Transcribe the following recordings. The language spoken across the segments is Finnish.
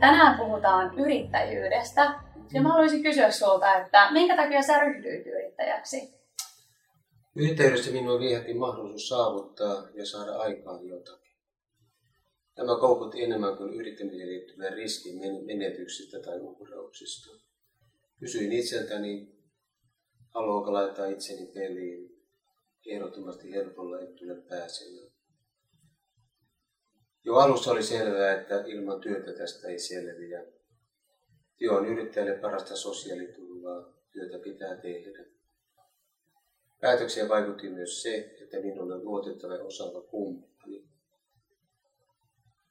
Tänään puhutaan yrittäjyydestä. Ja mä haluaisin kysyä sulta, että minkä takia sä ryhdyit yrittäjäksi? Yrittäjyydessä minua viehätti mahdollisuus saavuttaa ja saada aikaan jotakin. Tämä koukutti enemmän kuin yrittämiseen liittyvän riskin menetyksistä tai uhrauksista. Kysyin itseltäni, haluanko laittaa itseni peliin ehdottomasti helpolla etulle pääsemään. Jo alussa oli selvää, että ilman työtä tästä ei selviä. Työ on yrittäjälle parasta sosiaaliturvaa, työtä pitää tehdä. Päätöksiä vaikutti myös se, että minulla on luotettava ja osaava kumppani.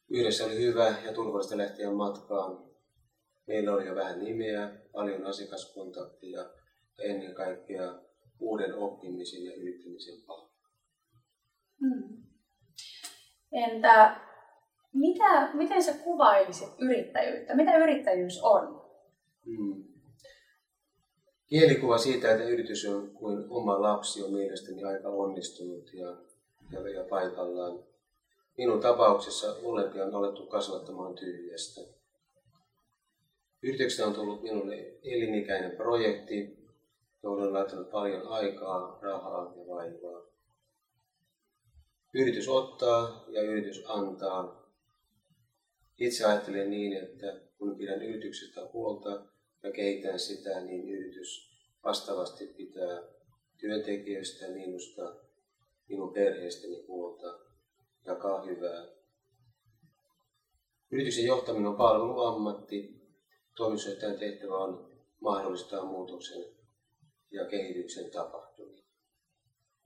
Yhdessä oli hyvä ja turvallista lähteä matkaan. Meillä oli jo vähän nimeä, paljon asiakaskontaktia ja ennen kaikkea uuden oppimisen ja yrittämisen paikka. Hmm. Entä mitä, miten sä kuvailisit yrittäjyyttä? Mitä yrittäjyys on? Hmm. Kielikuva siitä, että yritys on kuin oma lapsi on mielestäni aika onnistunut ja, ja, ja paikallaan. Minun tapauksessa molempia on alettu kasvattamaan tyhjästä. Yrityksestä on tullut minulle elinikäinen projekti, johon on laittanut paljon aikaa, rahaa ja vaivaa. Yritys ottaa ja yritys antaa itse ajattelen niin, että kun pidän yrityksestä huolta ja kehitän sitä, niin yritys vastaavasti pitää työntekijöistä, minusta, minun perheestäni huolta, jakaa hyvää. Yrityksen johtaminen on palveluammatti. Toimitusjohtajan tehtävä on mahdollistaa muutoksen ja kehityksen tapahtumia.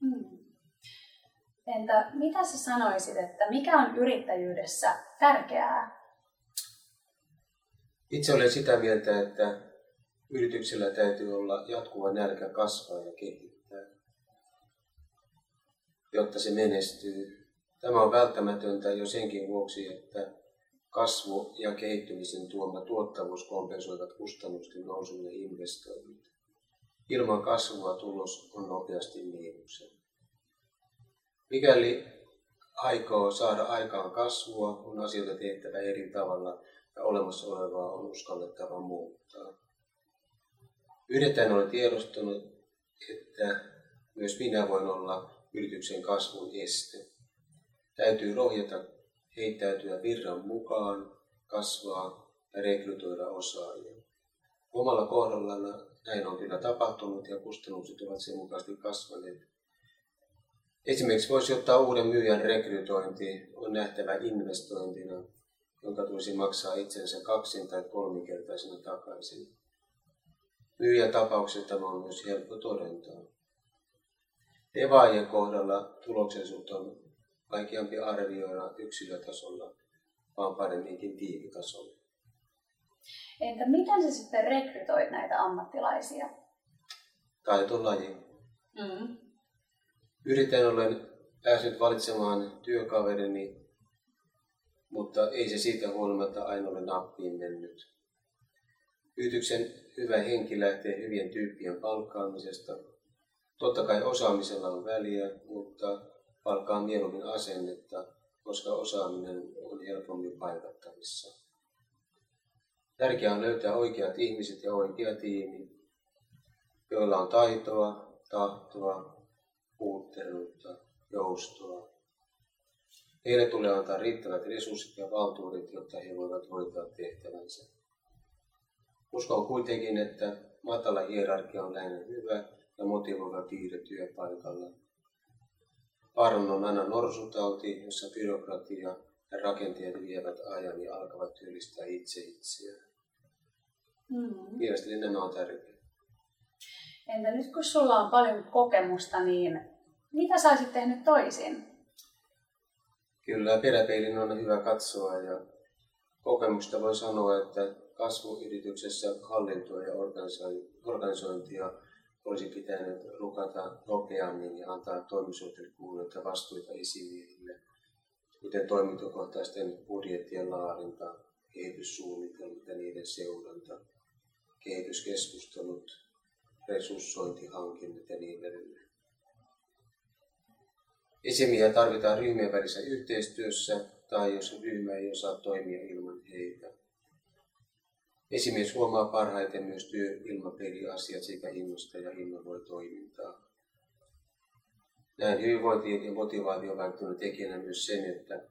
Hmm. Entä mitä sä sanoisit, että mikä on yrittäjyydessä tärkeää itse olen sitä mieltä, että yrityksellä täytyy olla jatkuva nälkä kasvaa ja kehittää, jotta se menestyy. Tämä on välttämätöntä jo senkin vuoksi, että kasvu ja kehittymisen tuoma tuottavuus kompensoivat kustannusten nousun ja investoinnit. Ilman kasvua tulos on nopeasti miinuksen. Mikäli aikoo saada aikaan kasvua, on asioita tehtävä eri tavalla ja olemassa olevaa on uskallettava muuttaa. Yrittäjän olen tiedostanut, että myös minä voin olla yrityksen kasvun este. Täytyy rohjata heittäytyä virran mukaan, kasvaa ja rekrytoida osaajia. Omalla kohdallani näin on kyllä tapahtunut ja kustannukset ovat sen mukaisesti kasvaneet. Esimerkiksi voisi ottaa uuden myyjän rekrytointi, on nähtävä investointina jonka tulisi maksaa itsensä kaksin tai kolminkertaisena takaisin. tapauksessa tämä on myös helppo todentaa. Devaajien kohdalla tuloksellisuutta on vaikeampi arvioida yksilötasolla, vaan paremminkin tiimitasolla. Entä miten sä sitten rekrytoit näitä ammattilaisia? Taitolaji. Mm. Yritän olen päässyt valitsemaan työkaverini mutta ei se siitä huolimatta aina ole nappiin mennyt. Yrityksen hyvä henki lähtee hyvien tyyppien palkkaamisesta. Totta kai osaamisella on väliä, mutta palkkaa mieluummin asennetta, koska osaaminen on helpommin paikattavissa. Tärkeää on löytää oikeat ihmiset ja oikea tiimi, joilla on taitoa, tahtoa, uutteruutta, joustoa Heille tulee antaa riittävät resurssit ja valtuudet, jotta he voivat hoitaa tehtävänsä. Uskon kuitenkin, että matala hierarkia on lähinnä hyvä ja motivoiva piirre työpaikalla. Vaaran on aina norsutauti, jossa byrokratia ja rakenteet vievät ajan ja alkavat työllistää itse itseään. Mm. Mielestäni nämä on tärkeitä. Entä nyt kun sulla on paljon kokemusta, niin mitä sä olisit tehnyt toisin? Kyllä peräpeilin on hyvä katsoa ja kokemusta voi sanoa, että kasvuyrityksessä hallintoa ja organisointia olisi pitänyt lukata nopeammin ja antaa toimisuhteille kuuluneita vastuita esimiehille, kuten toimintokohtaisten budjettien laadinta, kehityssuunnitelmat ja niiden seuranta, kehityskeskustelut, resurssointihankinnat ja niin edelleen. Esimiä tarvitaan ryhmien välisessä yhteistyössä tai jos ryhmä ei osaa toimia ilman heitä. Esimies huomaa parhaiten myös työilmapiiriasiat sekä innosta ja innovoi toimintaa. Näin hyvinvointi ja motivaatio välttämättä tekijänä myös sen, että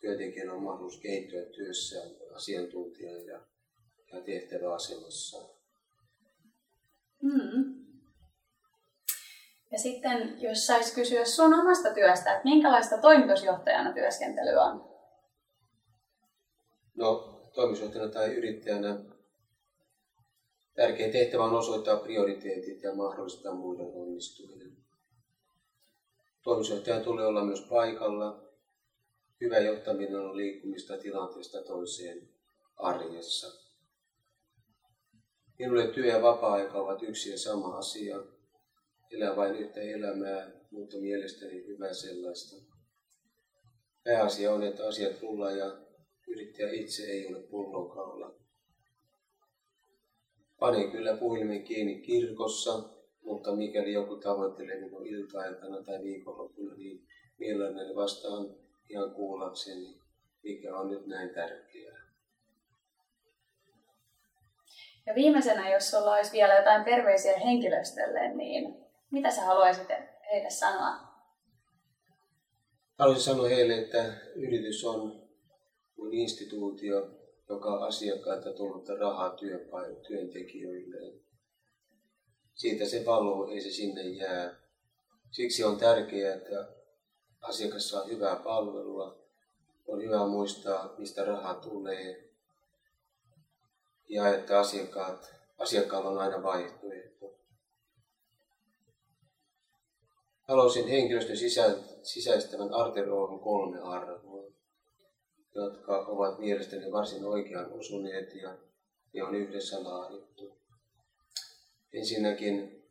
työntekijän on mahdollisuus kehittyä työssään asiantuntijana ja, ja tehtäväasemassa. Mm. Sitten, jos saisi kysyä sun omasta työstä, että minkälaista toimitusjohtajana työskentely on? No, toimitusjohtajana tai yrittäjänä tärkeä tehtävä on osoittaa prioriteetit ja mahdollistaa muiden onnistuminen. Toimitusjohtajan tulee olla myös paikalla. Hyvä johtaminen on liikkumista tilanteesta toiseen arjessa. Minulle työ ja vapaa-aika ovat yksi ja sama asia. Elää vain yhtä elämää, mutta mielestäni hyvää sellaista. Pääasia on, että asiat rullaa ja yrittäjä itse ei ole pullonkaula. Panin kyllä puhelimen kiinni kirkossa, mutta mikäli joku tavoittelee minun ilta-aikana tai viikonloppuna, niin mielelläni vastaan ihan kuullakseni, mikä on nyt näin tärkeää. Ja viimeisenä, jos sulla olisi vielä jotain terveisiä henkilöstölle, niin mitä sä haluaisit heille sanoa? Haluaisin sanoa heille, että yritys on kuin instituutio, joka asiakkaita tullut rahaa työntekijöille. Siitä se valuu, ei se sinne jää. Siksi on tärkeää, että asiakas saa hyvää palvelua. On hyvä muistaa, mistä raha tulee ja että asiakkaat, asiakkaalla on aina vaihtoehto. Haluaisin henkilöstön sisä, sisäistävän Arteroon kolme arvoa, jotka ovat mielestäni varsin oikean osuneet ja ne on yhdessä laadittu. Ensinnäkin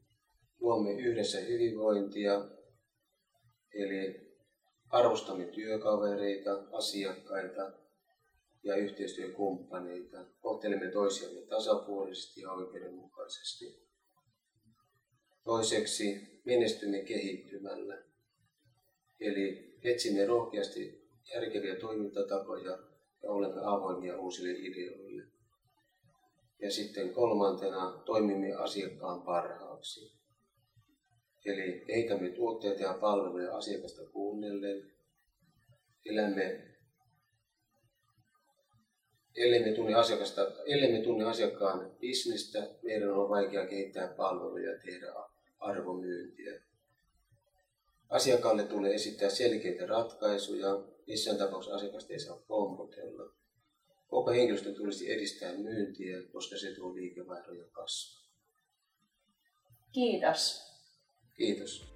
luomme yhdessä hyvinvointia, eli arvostamme työkavereita, asiakkaita ja yhteistyökumppaneita. Kohtelemme toisiamme tasapuolisesti ja oikeudenmukaisesti. Toiseksi menestymme kehittymällä. Eli etsimme rohkeasti järkeviä toimintatapoja ja olemme avoimia uusille ideoille. Ja sitten kolmantena toimimme asiakkaan parhaaksi. Eli kehitämme tuotteita ja palveluja asiakasta kuunnellen. Elämme ellei me tunne, asiakasta, ellei me tunne asiakkaan bisnestä, meidän on vaikea kehittää palveluja ja tehdä arvomyyntiä. Asiakkaalle tulee esittää selkeitä ratkaisuja, missään tapauksessa asiakasta ei saa pompotella. Koko henkilöstö tulisi edistää myyntiä, koska se tuo liikevaihdon ja kasvua. Kiitos. Kiitos.